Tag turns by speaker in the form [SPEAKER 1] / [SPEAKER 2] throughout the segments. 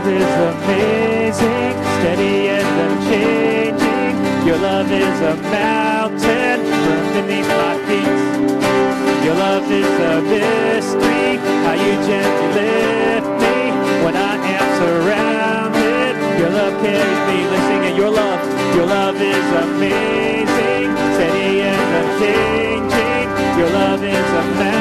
[SPEAKER 1] love is amazing, steady and unchanging. Your love is a mountain firm beneath my feet. Your love is a mystery, how you gently lift me when I am surrounded. Your love carries me, listening and your love, your love is amazing, steady and unchanging. Your love is a mountain.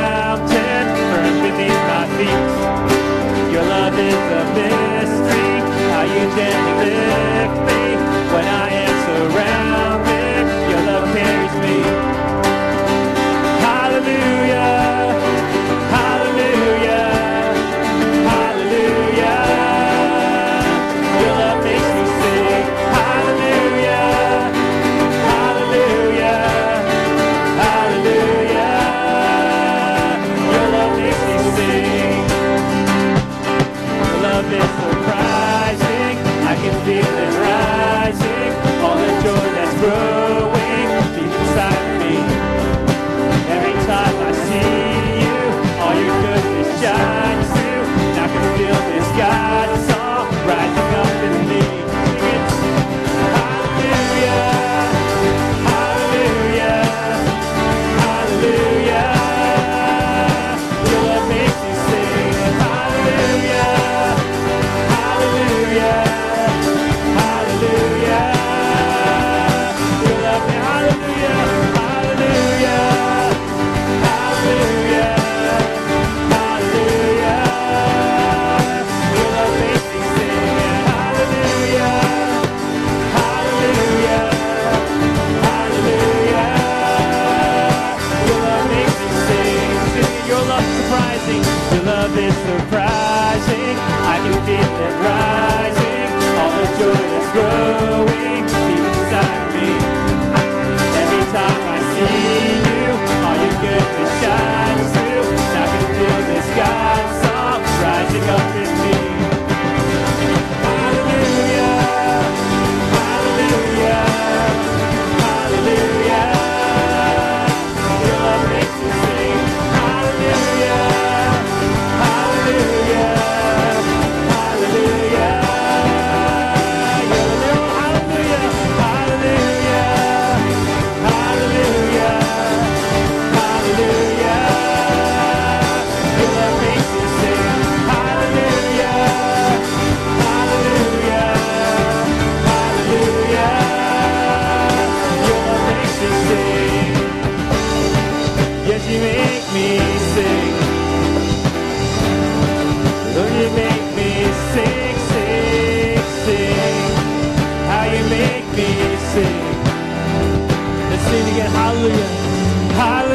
[SPEAKER 1] good.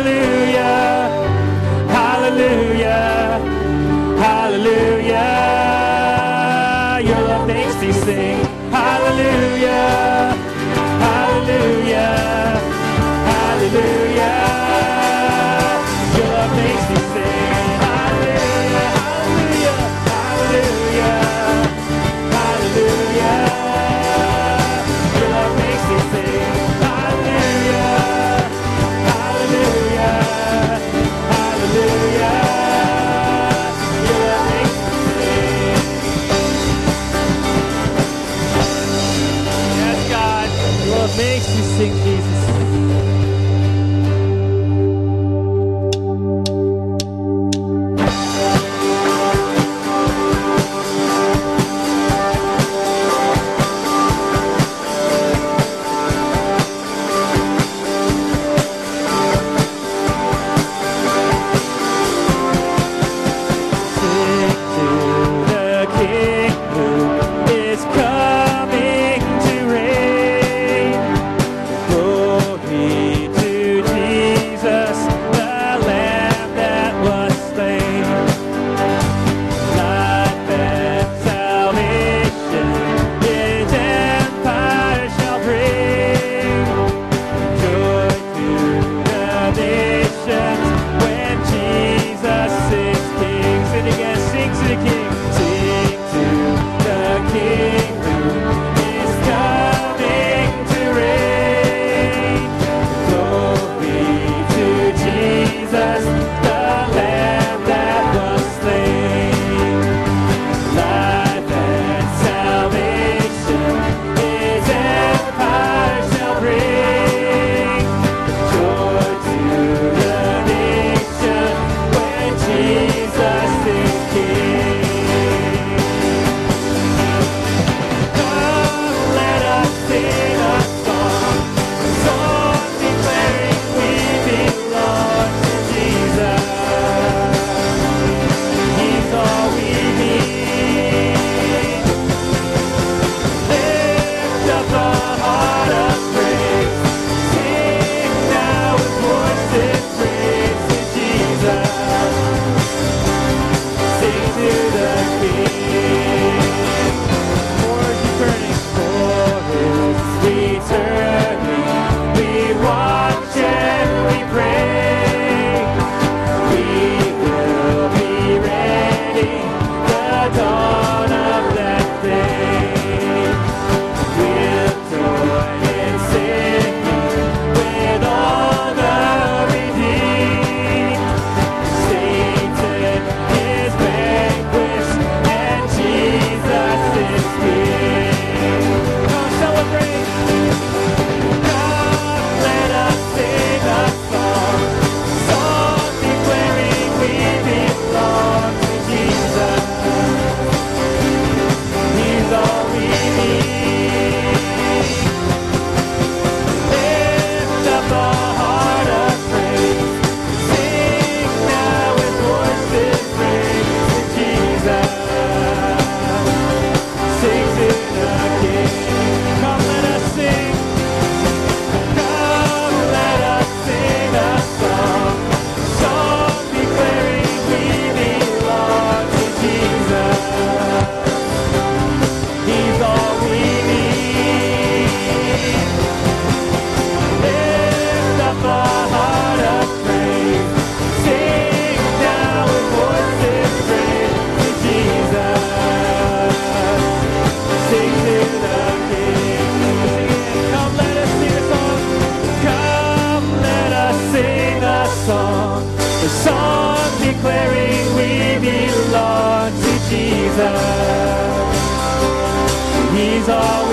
[SPEAKER 1] Hallelujah.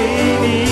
[SPEAKER 1] we need.